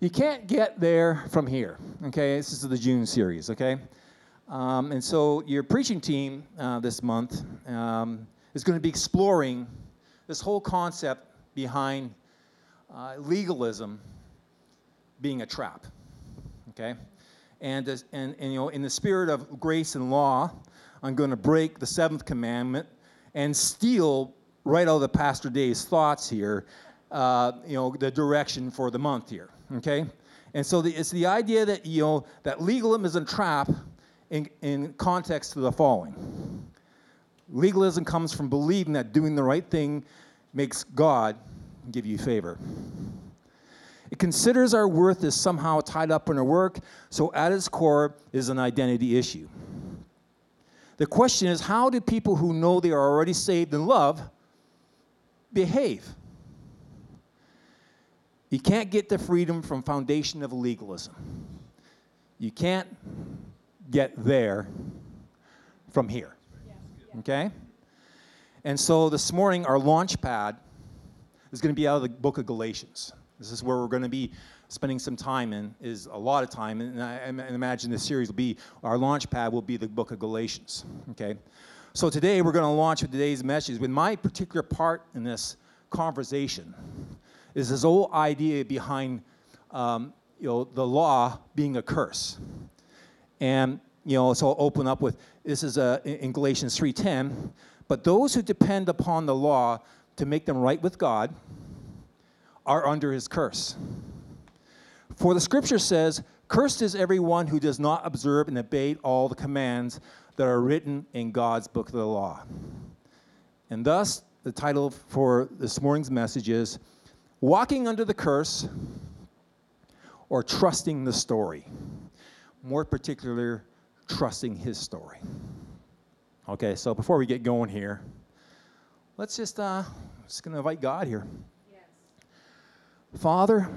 you can't get there from here. Okay, this is the June series. Okay, um, and so your preaching team uh, this month um, is going to be exploring this whole concept behind uh, legalism being a trap. Okay, and, and and you know in the spirit of grace and law, I'm going to break the seventh commandment and steal right out of the Pastor Day's thoughts here. Uh, you know the direction for the month here okay? And so the, it's the idea that, you know, that legalism is a trap in, in context to the following. Legalism comes from believing that doing the right thing makes God give you favor. It considers our worth as somehow tied up in our work, so at its core is an identity issue. The question is how do people who know they are already saved and loved behave? You can't get the freedom from foundation of legalism. You can't get there from here. Okay? And so this morning, our launch pad is going to be out of the book of Galatians. This is where we're going to be spending some time in, is a lot of time. And I imagine this series will be, our launch pad will be the book of Galatians. Okay? So today, we're going to launch with today's message with my particular part in this conversation is this whole idea behind um, you know, the law being a curse. And you know, so I'll open up with this is a, in Galatians 3:10. But those who depend upon the law to make them right with God are under his curse. For the scripture says, Cursed is everyone who does not observe and obey all the commands that are written in God's book of the law. And thus, the title for this morning's message is walking under the curse or trusting the story. More particularly, trusting his story. Okay, so before we get going here, let's just, uh, just gonna invite God here. Yes. Father,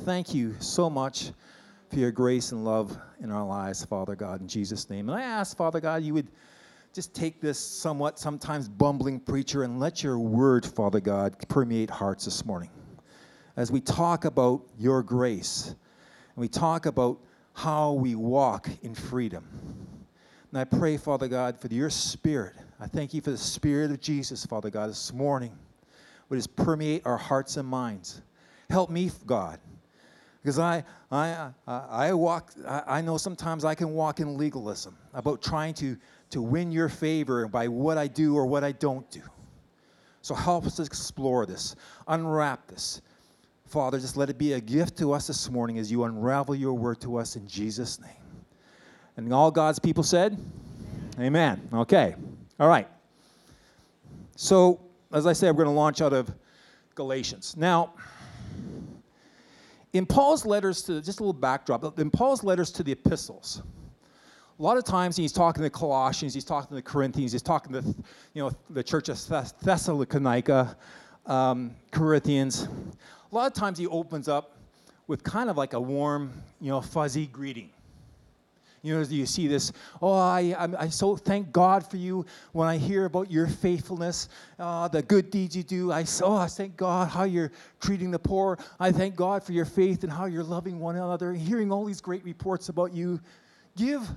thank you so much for your grace and love in our lives, Father God, in Jesus' name. And I ask, Father God, you would just take this somewhat sometimes bumbling preacher and let your word, Father God, permeate hearts this morning. As we talk about your grace, and we talk about how we walk in freedom. And I pray, Father God, for your spirit. I thank you for the spirit of Jesus, Father God, this morning. Would just permeate our hearts and minds. Help me, God, because I, I, I, walk, I, I know sometimes I can walk in legalism about trying to to win your favor by what I do or what I don't do. So help us explore this, unwrap this. Father, just let it be a gift to us this morning as you unravel your word to us in Jesus' name. And all God's people said, Amen. Okay. All right. So, as I said, we're going to launch out of Galatians. Now, in Paul's letters to, just a little backdrop, in Paul's letters to the epistles, a lot of times he's talking to Colossians, he's talking to Corinthians, he's talking to you know the church of Thessalonica, um, Corinthians. A lot of times he opens up with kind of like a warm, you know, fuzzy greeting. You know, you see this, oh, I, I, I so thank God for you when I hear about your faithfulness, uh, the good deeds you do. I, oh, I thank God how you're treating the poor. I thank God for your faith and how you're loving one another. Hearing all these great reports about you, give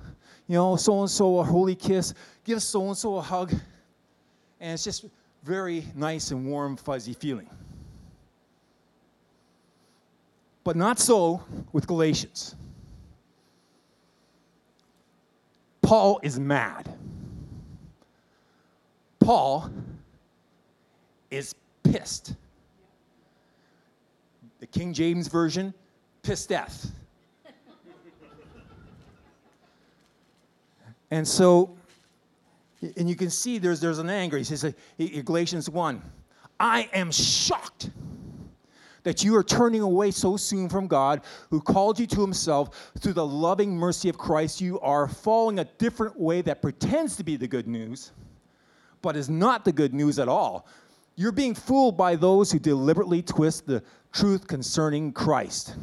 you know, so and so a holy kiss, give so and so a hug. And it's just very nice and warm, fuzzy feeling. But not so with Galatians. Paul is mad. Paul is pissed. The King James Version, pissed death. And so, and you can see there's, there's an anger. He says, uh, Galatians 1, I am shocked that you are turning away so soon from God, who called you to himself through the loving mercy of Christ. You are following a different way that pretends to be the good news, but is not the good news at all. You're being fooled by those who deliberately twist the truth concerning Christ.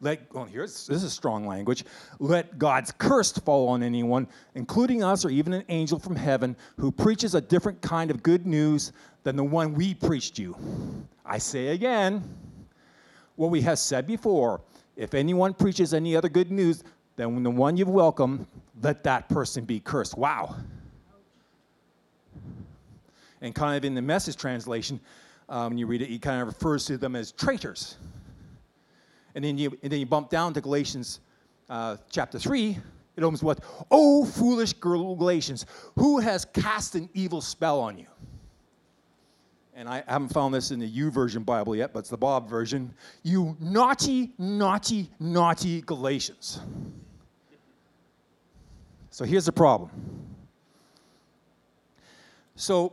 Let, oh, here's, this is strong language. Let God's curse fall on anyone, including us or even an angel from heaven, who preaches a different kind of good news than the one we preached you. I say again, what we have said before if anyone preaches any other good news than the one you've welcomed, let that person be cursed. Wow. And kind of in the message translation, um, when you read it, he kind of refers to them as traitors. And then you, and then you bump down to Galatians uh, chapter 3. It opens with, Oh, foolish Galatians, who has cast an evil spell on you? And I haven't found this in the YouVersion Bible yet, but it's the Bob version. You naughty, naughty, naughty Galatians. So here's the problem. So,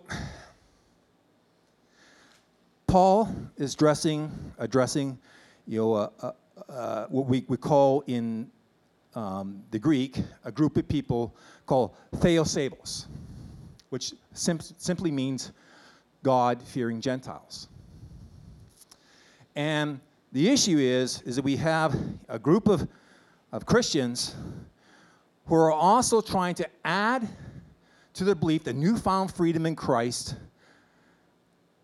Paul is dressing, addressing, you know, uh, uh, uh, what we, we call in um, the Greek a group of people called theosebos, which sim- simply means God-fearing Gentiles. And the issue is, is that we have a group of, of Christians who are also trying to add to their belief the newfound freedom in Christ,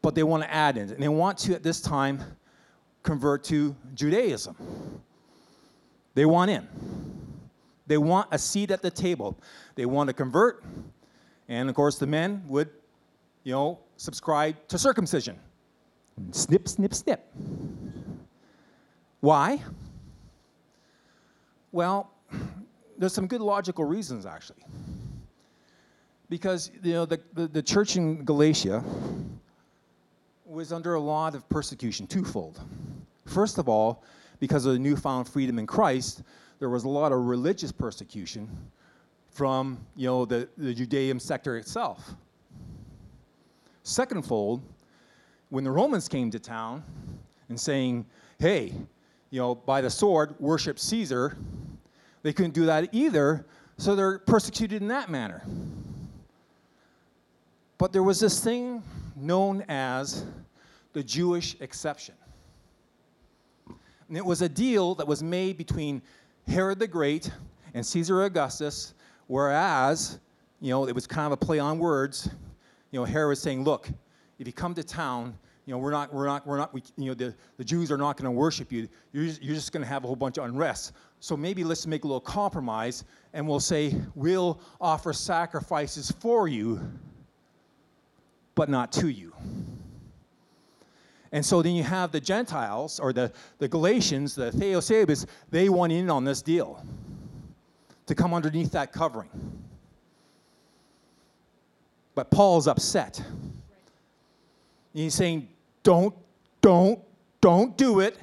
but they want to add in, and they want to at this time convert to Judaism. They want in. They want a seat at the table. They want to convert, and of course, the men would, you know, subscribe to circumcision. Snip, snip, snip. Why? Well, there's some good logical reasons actually. Because you know the, the, the church in Galatia was under a lot of persecution, twofold. First of all, because of the newfound freedom in Christ, there was a lot of religious persecution from you know the, the Judean sector itself. Secondfold, when the Romans came to town and saying, hey, you know, by the sword, worship Caesar, they couldn't do that either, so they're persecuted in that manner. But there was this thing known as the Jewish exception. And it was a deal that was made between Herod the Great and Caesar Augustus, whereas, you know, it was kind of a play on words. You know, Herod was saying, look, if you come to town, you know, we're not, we're not, we're not, we, you know, the, the Jews are not going to worship you. You're just, you're just going to have a whole bunch of unrest. So maybe let's make a little compromise and we'll say, we'll offer sacrifices for you, but not to you. And so then you have the Gentiles or the, the Galatians, the Theosebes, they want in on this deal to come underneath that covering. But Paul's upset. He's saying, don't, don't, don't do it.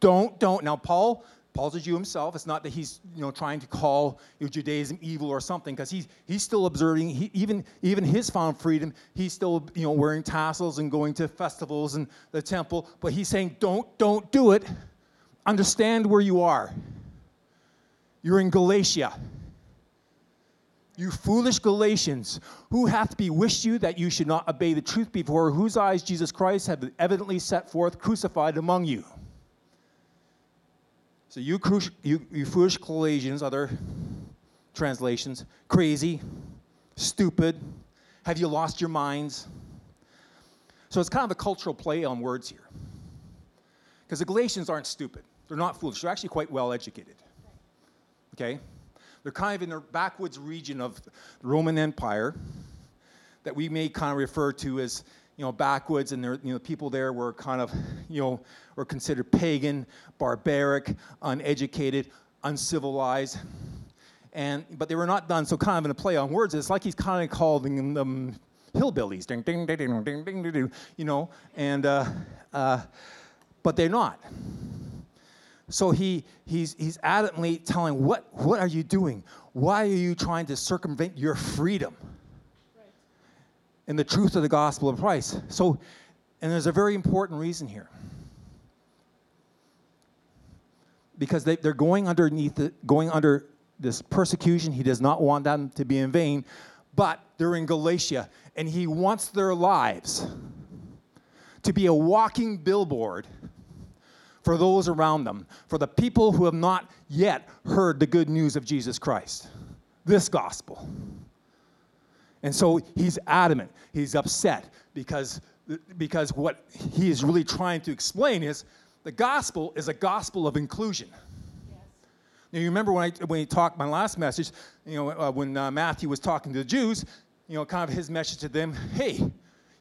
Don't, don't. Now, Paul, Paul's a Jew himself. It's not that he's you know trying to call Judaism evil or something, because he's he's still observing. He, even even his found freedom. He's still you know wearing tassels and going to festivals and the temple. But he's saying, don't don't do it. Understand where you are. You're in Galatia. You foolish Galatians, who hath bewitched you that you should not obey the truth before whose eyes Jesus Christ hath evidently set forth crucified among you? So you, you, you foolish Galatians, other translations, crazy, stupid, have you lost your minds? So it's kind of a cultural play on words here. Because the Galatians aren't stupid. They're not foolish. They're actually quite well educated. Okay? They're kind of in the backwoods region of the Roman Empire that we may kind of refer to as, you know, backwoods, and there, you know, people there were kind of, you know, were considered pagan, barbaric, uneducated, uncivilized. And, but they were not done, so kind of in a play on words, it's like he's kind of calling them hillbillies, ding, ding, ding, ding, ding, ding, ding, ding you know, and, uh, uh, but they're not. So he, he's, he's adamantly telling, what, what are you doing? Why are you trying to circumvent your freedom? In the truth of the gospel of Christ. So, and there's a very important reason here. Because they, they're going underneath, the, going under this persecution. He does not want them to be in vain, but they're in Galatia, and he wants their lives to be a walking billboard for those around them, for the people who have not yet heard the good news of Jesus Christ, this gospel. And so he's adamant, he's upset because because what he is really trying to explain is the gospel is a gospel of inclusion. Now, you remember when I when he talked my last message, you know, uh, when uh, Matthew was talking to the Jews, you know, kind of his message to them, hey,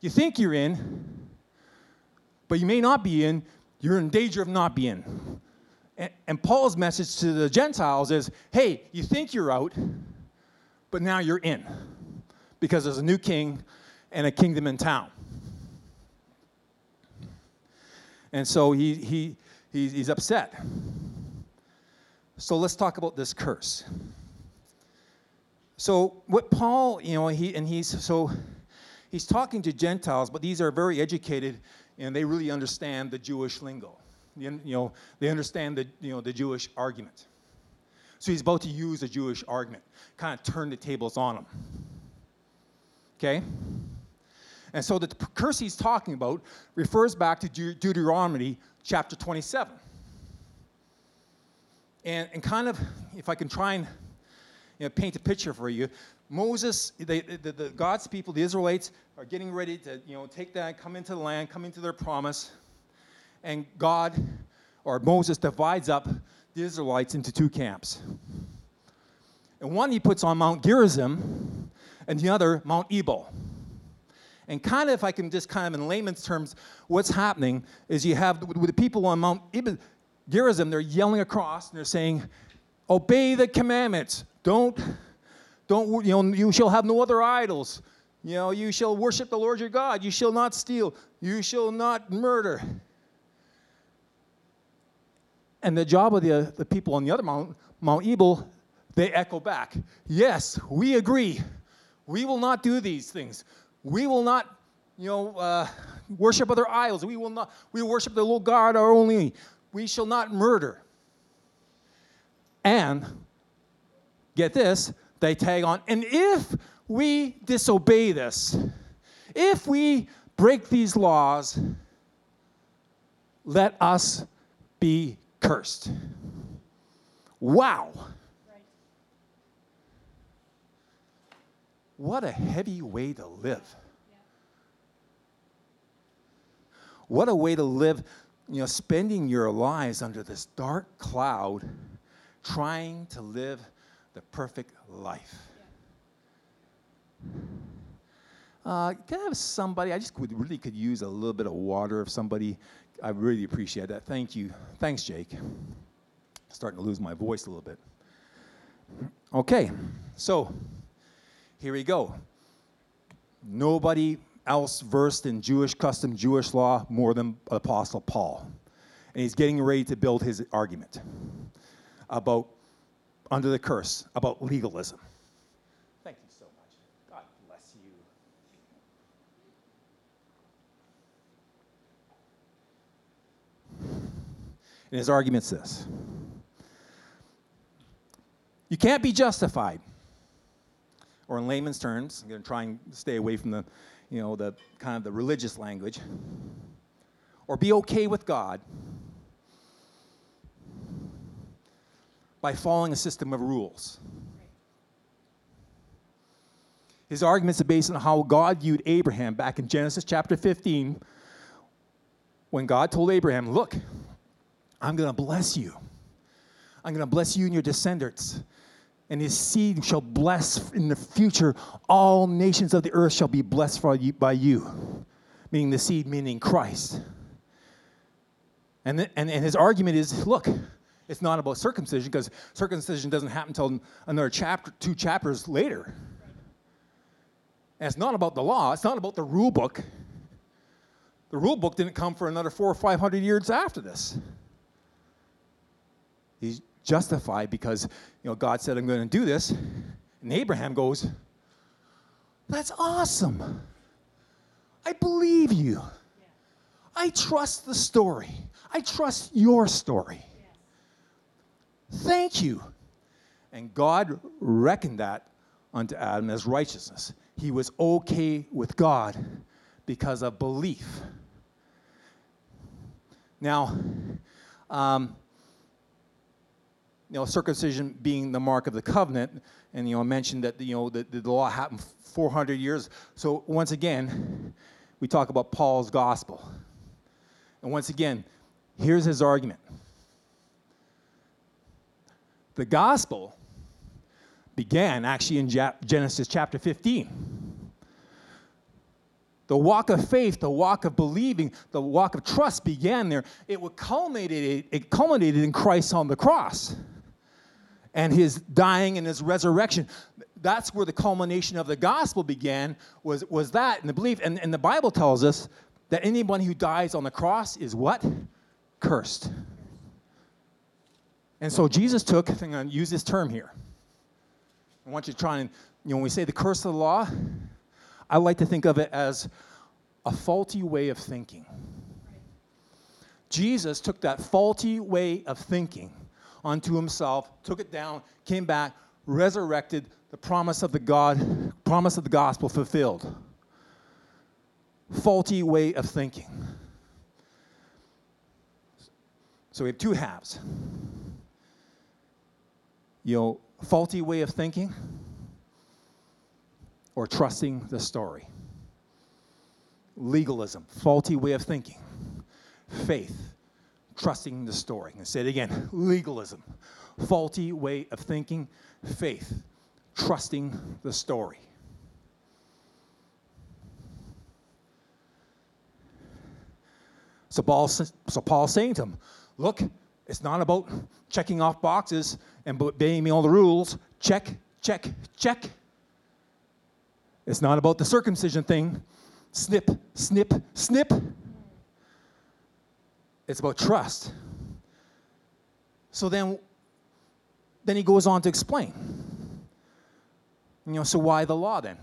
you think you're in, but you may not be in. You're in danger of not being. And, and Paul's message to the Gentiles is, hey, you think you're out, but now you're in, because there's a new king and a kingdom in town. And so he, he, he he's upset. So let's talk about this curse. So what Paul, you know, he and he's so he's talking to Gentiles, but these are very educated and they really understand the Jewish lingo. You know, they understand the you know the Jewish argument. So he's about to use a Jewish argument, kind of turn the tables on them. Okay? And so the curse he's talking about refers back to De- Deuteronomy chapter 27 and, and kind of, if I can try and you know, paint a picture for you, Moses, they, the, the, God's people, the Israelites, are getting ready to you know, take that, come into the land, come into their promise. And God, or Moses, divides up the Israelites into two camps. And one he puts on Mount Gerizim, and the other, Mount Ebal. And kind of, if I can just kind of in layman's terms, what's happening is you have with the people on Mount Ebal, Gerizim, they're yelling across and they're saying, Obey the commandments. Don't, don't, you know, you shall have no other idols. You know, you shall worship the Lord your God. You shall not steal. You shall not murder. And the job of the, the people on the other Mount, Mount Ebal, they echo back, Yes, we agree. We will not do these things. We will not, you know, uh, worship other idols. We will not, we worship the Lord God our only we shall not murder. And get this, they tag on, and if we disobey this, if we break these laws, let us be cursed. Wow. What a heavy way to live. What a way to live you know, spending your lives under this dark cloud trying to live the perfect life. Uh, can I have somebody? I just would, really could use a little bit of water if somebody. I really appreciate that. Thank you. Thanks, Jake. Starting to lose my voice a little bit. Okay, so here we go. Nobody else versed in Jewish custom, Jewish law more than Apostle Paul. And he's getting ready to build his argument about under the curse, about legalism. Thank you so much. God bless you. And his argument's this You can't be justified. Or in layman's terms, I'm going to try and stay away from the you know, the kind of the religious language, or be okay with God by following a system of rules. His arguments are based on how God viewed Abraham back in Genesis chapter 15 when God told Abraham, Look, I'm going to bless you. I'm going to bless you and your descendants and his seed shall bless in the future. All nations of the earth shall be blessed by you, meaning the seed, meaning Christ. And, the, and, and his argument is look, it's not about circumcision because circumcision doesn't happen until another chapter, two chapters later. And it's not about the law, it's not about the rule book. The rule book didn't come for another four or five hundred years after this. Justified because you know God said, I'm going to do this. And Abraham goes, That's awesome. I believe you. I trust the story. I trust your story. Thank you. And God reckoned that unto Adam as righteousness. He was okay with God because of belief. Now, um, you know, circumcision being the mark of the covenant, and you know, I mentioned that you know the, the law happened 400 years. So once again, we talk about Paul's gospel. And once again, here's his argument the gospel began actually in Genesis chapter 15. The walk of faith, the walk of believing, the walk of trust began there. It culminated, it culminated in Christ on the cross and his dying and his resurrection. That's where the culmination of the gospel began, was, was that and the belief. And, and the Bible tells us that anyone who dies on the cross is what? Cursed. And so Jesus took, I'm going to use this term here. I want you to try and, you know, when we say the curse of the law, I like to think of it as a faulty way of thinking. Jesus took that faulty way of thinking onto himself, took it down, came back, resurrected, the promise of the God, promise of the gospel fulfilled. Faulty way of thinking. So we have two halves. You know, faulty way of thinking or trusting the story. Legalism, faulty way of thinking. Faith, trusting the story. And say it again legalism, faulty way of thinking. Faith, trusting the story. So, Paul, so Paul's saying to him, Look, it's not about checking off boxes and obeying me all the rules. Check, check, check. It's not about the circumcision thing. Snip, snip, snip. It's about trust. So then, then he goes on to explain. You know, so why the law then?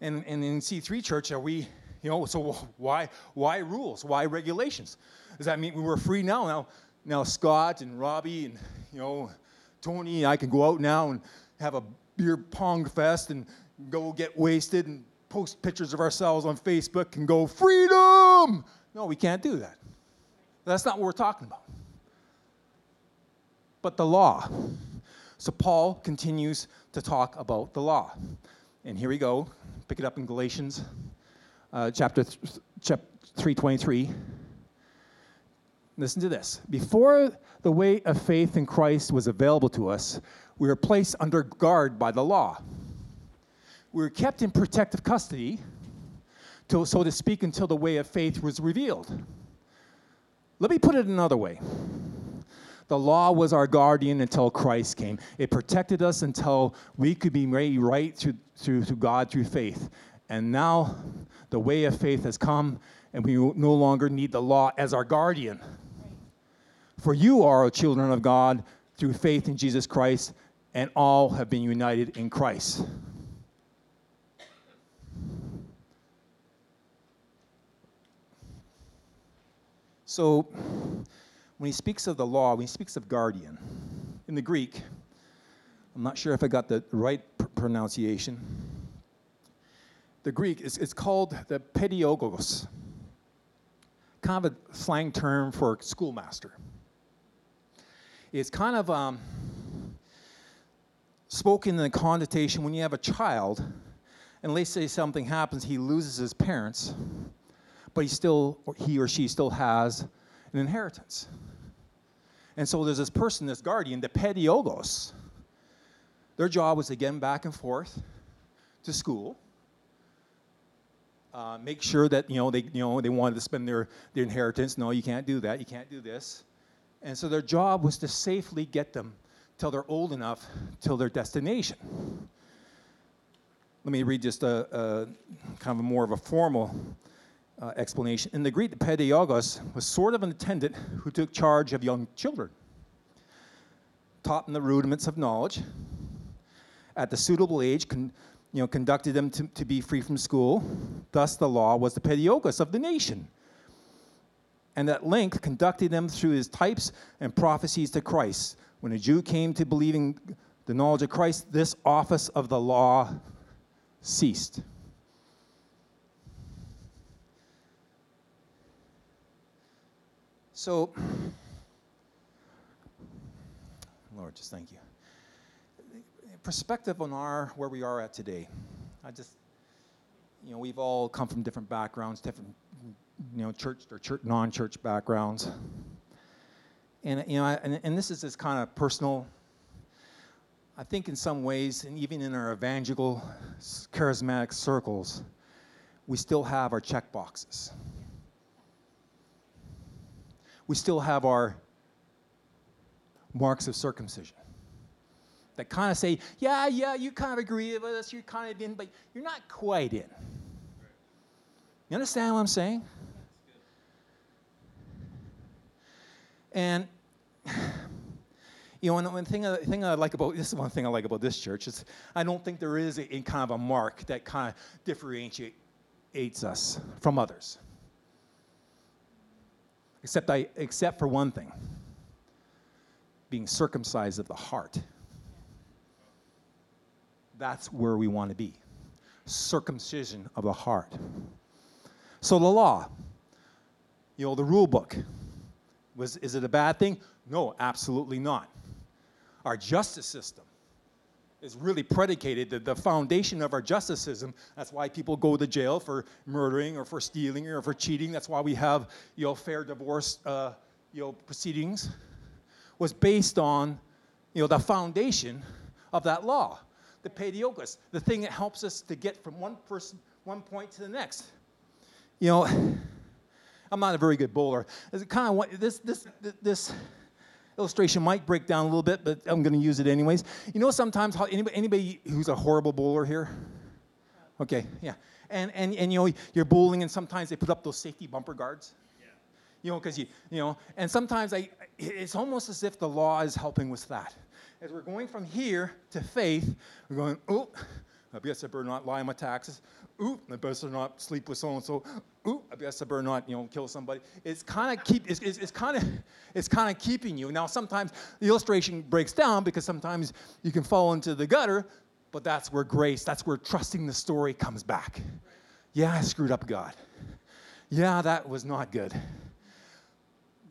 And, and in C3 church, are we, you know, so why, why rules? Why regulations? Does that mean we were free now? Now, now Scott and Robbie and, you know, Tony and I can go out now and have a beer pong fest and go get wasted and post pictures of ourselves on Facebook and go, freedom! No, we can't do that. That's not what we're talking about. But the law. So Paul continues to talk about the law. And here we go. Pick it up in Galatians uh, chapter, th- chapter 323. Listen to this. Before the way of faith in Christ was available to us, we were placed under guard by the law. We were kept in protective custody, so to speak, until the way of faith was revealed. Let me put it another way. The law was our guardian until Christ came. It protected us until we could be made right through, through, through God through faith. And now the way of faith has come, and we no longer need the law as our guardian. For you are children of God through faith in Jesus Christ, and all have been united in Christ. So, when he speaks of the law, when he speaks of guardian, in the Greek, I'm not sure if I got the right pr- pronunciation. The Greek is it's called the pedagogos, kind of a slang term for schoolmaster It's kind of um, spoken in the connotation when you have a child, and let's say something happens, he loses his parents, but he still, or he or she still has an inheritance. And so there's this person, this guardian, the pediogos. Their job was to get him back and forth to school. Uh, make sure that you know they you know they wanted to spend their, their inheritance. No, you can't do that. You can't do this. And so their job was to safely get them till they're old enough till their destination. Let me read just a, a kind of more of a formal uh, explanation. In the Greek, pedagogos was sort of an attendant who took charge of young children, taught them the rudiments of knowledge, at the suitable age, con, you know, conducted them to, to be free from school. Thus, the law was the pedagogos of the nation and at length conducted them through his types and prophecies to Christ. When a Jew came to believing the knowledge of Christ, this office of the law ceased. So, Lord, just thank you. Perspective on our where we are at today. I just, you know, we've all come from different backgrounds, different, you know, church or church, non-church backgrounds. And, you know, I, and, and this is this kind of personal, I think in some ways, and even in our evangelical, charismatic circles, we still have our check boxes. We still have our marks of circumcision that kind of say, yeah, yeah, you kind of agree with us, you're kind of in, but you're not quite in. You understand what I'm saying? And you know, one thing, thing I like about this is one thing I like about this church is I don't think there is a, a kind of a mark that kind of differentiates us from others. Except I, except for one thing, being circumcised of the heart. That's where we want to be. Circumcision of the heart. So the law, you know, the rule book, was, is it a bad thing? No, absolutely not. Our justice system is really predicated, the, the foundation of our justice system, that's why people go to jail for murdering or for stealing or for cheating. That's why we have, you know, fair divorce, uh, you know, proceedings, was based on, you know, the foundation of that law the pediogus, the thing that helps us to get from one person, one point to the next. You know, I'm not a very good bowler. It's kind of this this this illustration might break down a little bit, but I'm going to use it anyways. You know, sometimes how, anybody, anybody who's a horrible bowler here. Okay, yeah, and and and you know you're bowling, and sometimes they put up those safety bumper guards. Yeah. You know, because you you know, and sometimes I, it's almost as if the law is helping with that as we're going from here to faith, we're going, oh, I guess I better not lie on my taxes. Ooh, I better not sleep with so and so. Ooh, I guess I better not, you know, kill somebody. It's kind of keep. It's, it's, it's kind of, it's kind of keeping you. Now, sometimes the illustration breaks down because sometimes you can fall into the gutter, but that's where grace, that's where trusting the story comes back. Yeah, I screwed up, God. Yeah, that was not good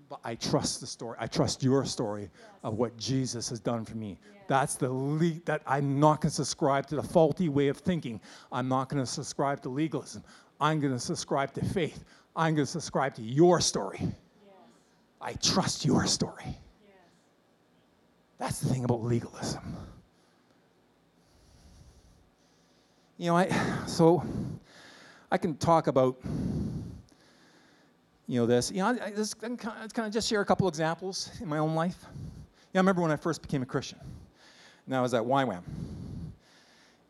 but I trust the story. I trust your story yes. of what Jesus has done for me. Yes. That's the le- that I'm not going to subscribe to the faulty way of thinking. I'm not going to subscribe to legalism. I'm going to subscribe to faith. I'm going to subscribe to your story. Yes. I trust your story. That's the thing about legalism. You know, I so I can talk about you know this. You know, I, I just kind of just share a couple examples in my own life. Yeah, I remember when I first became a Christian. And I was at YWAM.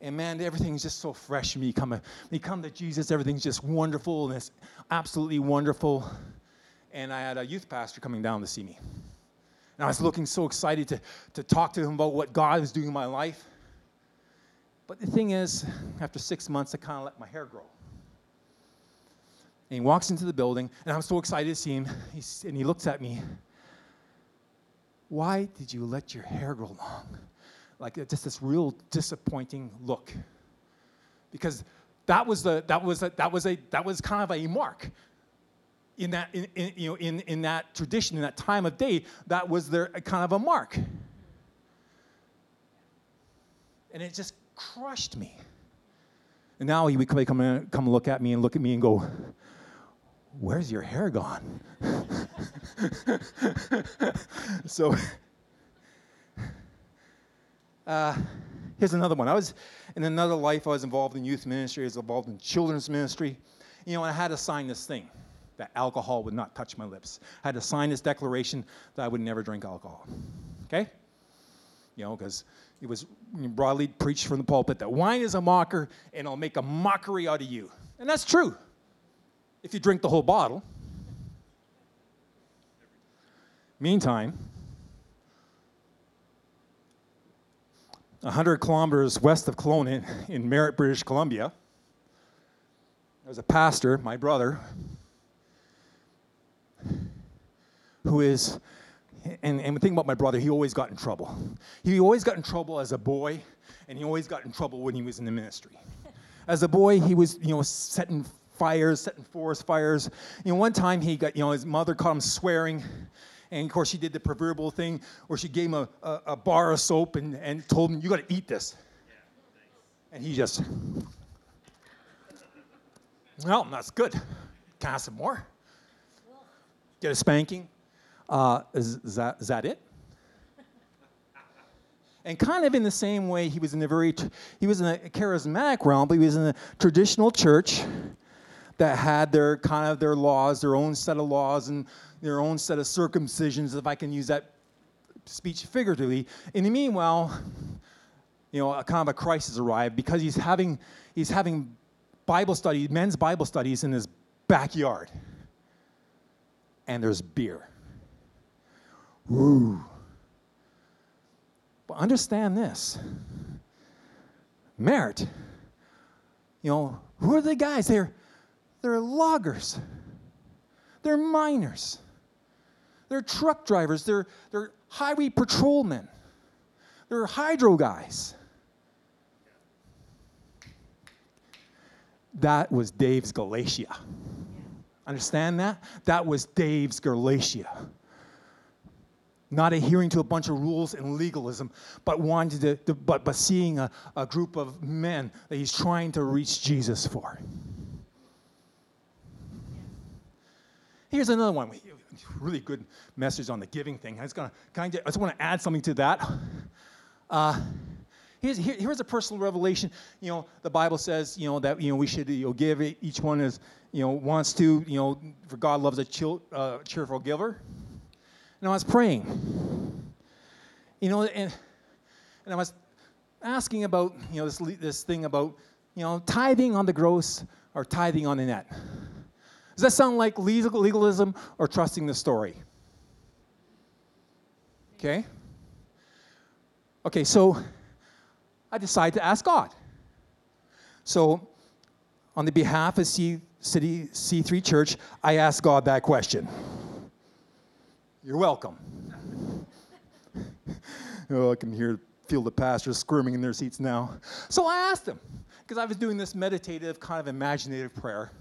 And man, everything's just so fresh. Me come, me come to Jesus, everything's just wonderful and it's absolutely wonderful. And I had a youth pastor coming down to see me. And I was looking so excited to, to talk to him about what God was doing in my life. But the thing is, after six months, I kind of let my hair grow. And he walks into the building, and I'm so excited to see him. He's, and he looks at me. Why did you let your hair grow long? Like just this real disappointing look. Because that was the that was a, that was a that was kind of a mark in that in, in, you know in, in that tradition in that time of day that was their kind of a mark and it just crushed me and now he would come, come, come look at me and look at me and go Where's your hair gone? so, uh, here's another one. I was in another life, I was involved in youth ministry, I was involved in children's ministry. You know, and I had to sign this thing that alcohol would not touch my lips. I had to sign this declaration that I would never drink alcohol. Okay? You know, because it was broadly preached from the pulpit that wine is a mocker and it'll make a mockery out of you. And that's true if you drink the whole bottle. Meantime, 100 kilometers west of Kelowna in Merritt, British Columbia, there's a pastor, my brother, who is, and, and the thing about my brother, he always got in trouble. He always got in trouble as a boy, and he always got in trouble when he was in the ministry. As a boy, he was, you know, setting fires, setting forest fires. You know, one time he got, you know, his mother caught him swearing. And of course, she did the proverbial thing where she gave him a, a, a bar of soap and, and told him, You got to eat this. And he just. Well, that's good. Can I have some more? Get a spanking. Uh, is, is, that, is that it? And kind of in the same way, he was in a very, he was in a charismatic realm, but he was in a traditional church that had their kind of their laws, their own set of laws and their own set of circumcisions, if I can use that speech figuratively. In the meanwhile, you know, a kind of a crisis arrived because he's having, he's having Bible study, men's Bible studies in his backyard. And there's beer. But understand this. Merritt, you know, who are the guys? They're, they're loggers. They're miners. They're truck drivers. They're, they're highway patrolmen. They're hydro guys. That was Dave's Galatia. Understand that? That was Dave's Galatia. Not adhering to a bunch of rules and legalism, but wanting to, to but, but seeing a, a group of men that he's trying to reach Jesus for. Here's another one. Really good message on the giving thing. I just, gonna, I just want to add something to that. Uh, here's, here, here's a personal revelation. You know, the Bible says, you know, that, you know, we should you know, give each one as, you know, wants to, you know, for God loves a chill, uh, cheerful giver. And I was praying. You know, and, and I was asking about, you know, this, this thing about, you know, tithing on the gross or tithing on the net. Does that sound like legalism or trusting the story? Okay? Okay, so I decided to ask God. So, on the behalf of C, City C3 Church, I asked God that question. You're welcome. oh, I can hear, feel the pastors squirming in their seats now. So I asked him, because I was doing this meditative, kind of imaginative prayer.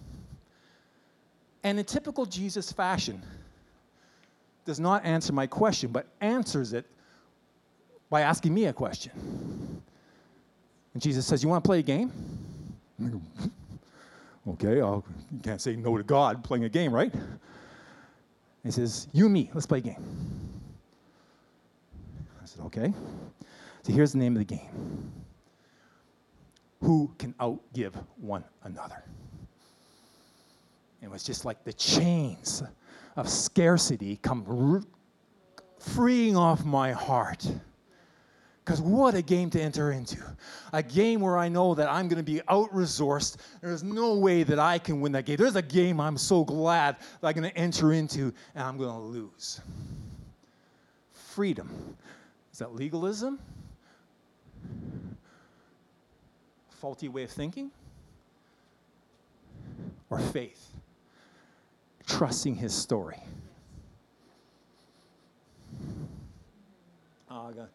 And in typical Jesus fashion, does not answer my question, but answers it by asking me a question. And Jesus says, You want to play a game? okay, I'll, you can't say no to God playing a game, right? And he says, You and me, let's play a game. I said, Okay. So here's the name of the game Who can outgive one another? It was just like the chains of scarcity come freeing off my heart. Because what a game to enter into. A game where I know that I'm going to be out resourced. There's no way that I can win that game. There's a game I'm so glad that I'm going to enter into and I'm going to lose. Freedom. Is that legalism? Faulty way of thinking? Or faith? Trusting his story. Oh, to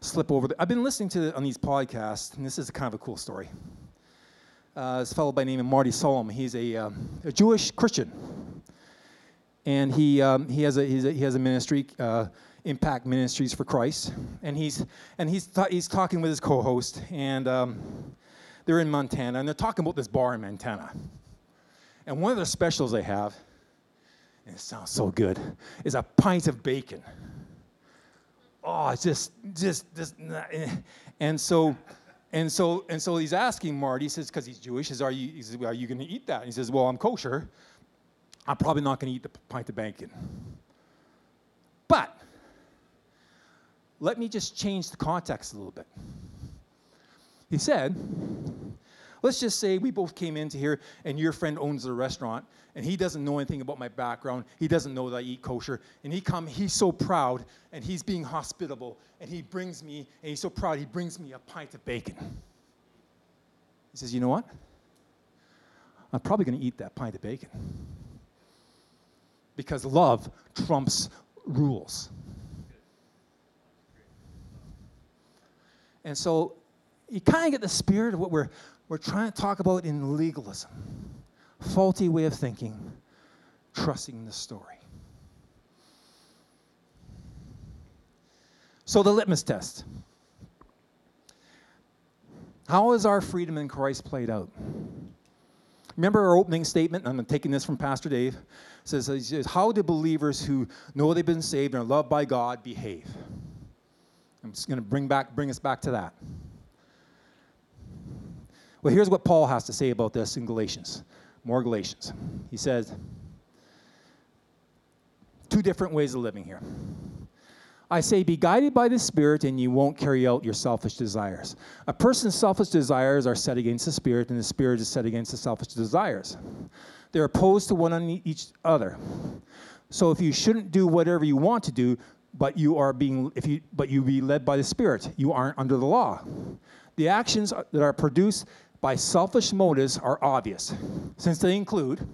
slip over. The, I've been listening to the, on these podcasts, and this is kind of a cool story. Uh, this fellow by the name of Marty Solomon. He's a, um, a Jewish Christian, and he um, he has a, a, he has a ministry, uh, Impact Ministries for Christ, and he's and he's th- he's talking with his co-host, and um, they're in Montana, and they're talking about this bar in Montana, and one of the specials they have it sounds so good, is a pint of bacon. Oh, it's just, just, just, eh. and so, and so, and so he's asking Marty, he says, because he's Jewish, says, are you, he says, are you going to eat that? And he says, well, I'm kosher. I'm probably not going to eat the pint of bacon. But, let me just change the context a little bit. He said, Let's just say we both came into here and your friend owns the restaurant and he doesn't know anything about my background. He doesn't know that I eat kosher. And he come, he's so proud and he's being hospitable and he brings me, and he's so proud, he brings me a pint of bacon. He says, You know what? I'm probably going to eat that pint of bacon. Because love trumps rules. And so you kind of get the spirit of what we're we're trying to talk about in legalism faulty way of thinking, trusting the story. So, the litmus test. How is our freedom in Christ played out? Remember our opening statement? I'm taking this from Pastor Dave. Says, says, How do believers who know they've been saved and are loved by God behave? I'm just going to bring, back, bring us back to that. Well, here's what Paul has to say about this in Galatians. More Galatians. He says, two different ways of living here. I say, be guided by the Spirit, and you won't carry out your selfish desires. A person's selfish desires are set against the Spirit, and the Spirit is set against the selfish desires. They're opposed to one on each other. So if you shouldn't do whatever you want to do, but you are being, if you, but you be led by the Spirit, you aren't under the law. The actions that are produced by selfish motives are obvious, since they include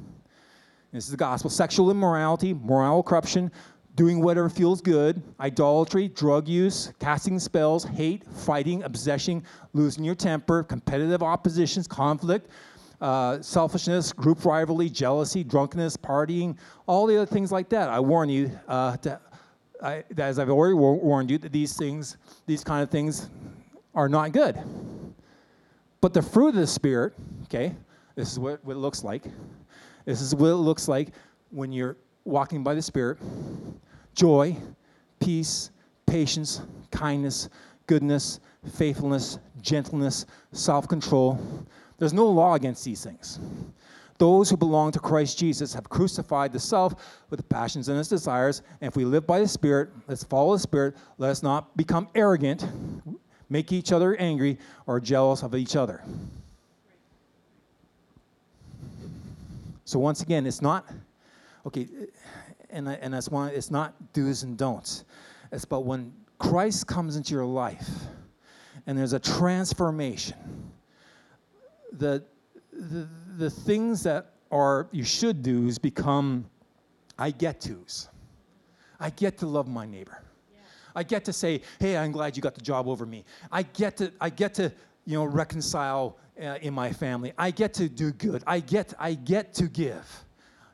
this is the gospel sexual immorality, moral corruption, doing whatever feels good, idolatry, drug use, casting spells, hate, fighting, obsession, losing your temper, competitive oppositions, conflict, uh, selfishness, group rivalry, jealousy, drunkenness, partying, all the other things like that. I warn you, uh, to, I, as I've already warned you, that these things, these kind of things, are not good. But the fruit of the Spirit, okay, this is what, what it looks like. This is what it looks like when you're walking by the Spirit joy, peace, patience, kindness, goodness, faithfulness, gentleness, self control. There's no law against these things. Those who belong to Christ Jesus have crucified the self with the passions and its desires. And if we live by the Spirit, let's follow the Spirit. Let us not become arrogant, make each other angry, or jealous of each other. So, once again, it's not, okay, and, and that's why it's not do's and don'ts. It's about when Christ comes into your life and there's a transformation. The, the, the things that are you should do's become I get to's. I get to love my neighbor. I get to say, hey, I'm glad you got the job over me. I get to, I get to you know, reconcile uh, in my family. I get to do good. I get, I get to give.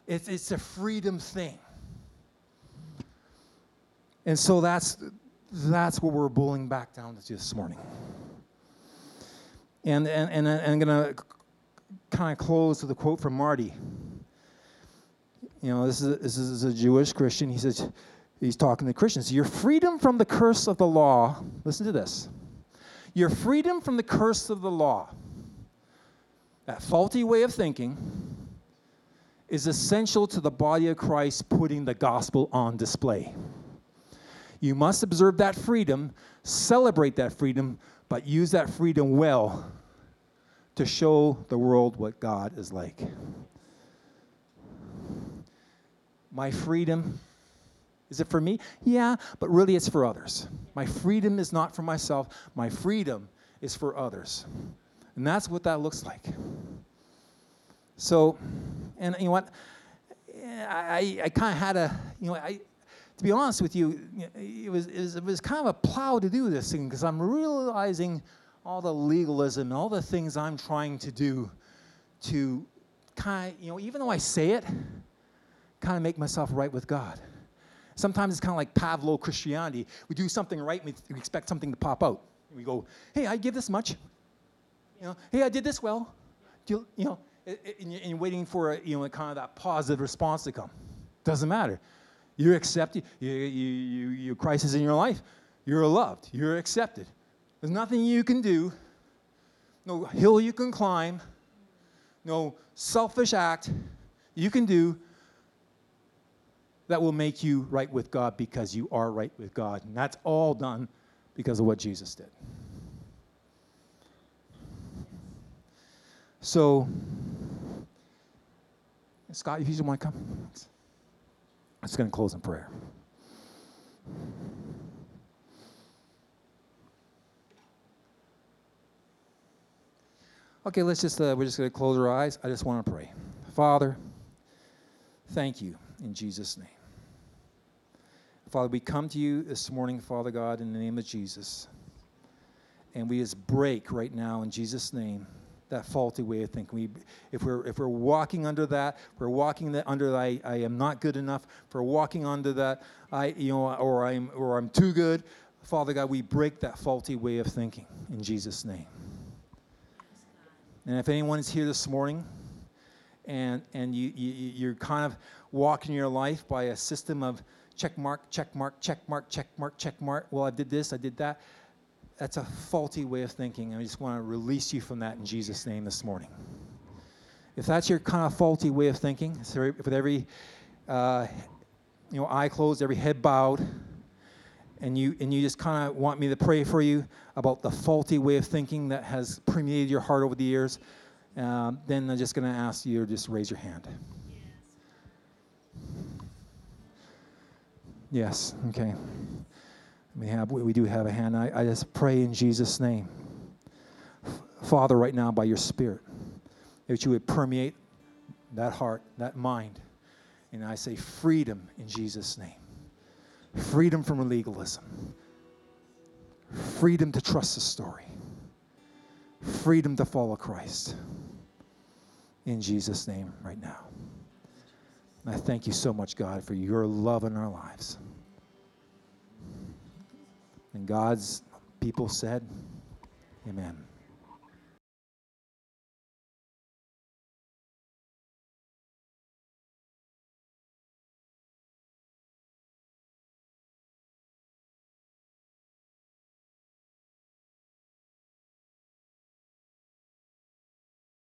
It's, it's a freedom thing. And so that's, that's what we're bulling back down to this morning. And, and, and, I'm going to kind of close with a quote from Marty. You know, this is, this is a Jewish Christian. He says, he's talking to Christians. Your freedom from the curse of the law, listen to this. Your freedom from the curse of the law, that faulty way of thinking, is essential to the body of Christ putting the gospel on display. You must observe that freedom, celebrate that freedom, but use that freedom well to show the world what God is like. My freedom, is it for me? Yeah, but really it's for others. My freedom is not for myself, my freedom is for others. And that's what that looks like. So, and you know what? I, I kind of had a, you know, I, to be honest with you, it was, it was, it was kind of a plow to do this thing because I'm realizing all the legalism, all the things I'm trying to do to kind of, you know, even though I say it, kind of make myself right with God. Sometimes it's kind of like Pavlov Christianity. We do something right and we expect something to pop out. We go, hey, I give this much. You know, hey, I did this well. You, you know, and you're waiting for a, you know, kind of that positive response to come. Doesn't matter. You're accepted. You, you, you, you, Christ is in your life. You're loved. You're accepted. There's nothing you can do, no hill you can climb, no selfish act you can do that will make you right with God because you are right with God. And that's all done because of what Jesus did. So, Scott, if you just want to come. I'm just going to close in prayer. Okay, let's just, uh, we're just going to close our eyes. I just want to pray. Father, thank you in Jesus' name. Father, we come to you this morning, Father God, in the name of Jesus. And we just break right now in Jesus' name that faulty way of thinking. We, if, we're, if we're walking under that, we're walking the, under that, I, I am not good enough. If we're walking under that, I, you know, or I'm, or I'm too good, Father God, we break that faulty way of thinking in Jesus' name. And if anyone is here this morning and, and you, you- you're kind of walking your life by a system of check mark, check mark, check mark, check mark, check mark. Well, I did this, I did that. That's a faulty way of thinking. I just want to release you from that in Jesus' name this morning. If that's your kind of faulty way of thinking, so with every uh, you know eye closed, every head bowed, and you and you just kind of want me to pray for you about the faulty way of thinking that has permeated your heart over the years, um, then I'm just going to ask you to just raise your hand. Yes. Okay. We have we do have a hand. I, I just pray in Jesus' name, Father, right now by Your Spirit, that you would permeate that heart, that mind, and I say freedom in Jesus' name. Freedom from legalism. Freedom to trust the story. Freedom to follow Christ. In Jesus' name, right now. And I thank you so much, God, for your love in our lives. And God's people said, Amen.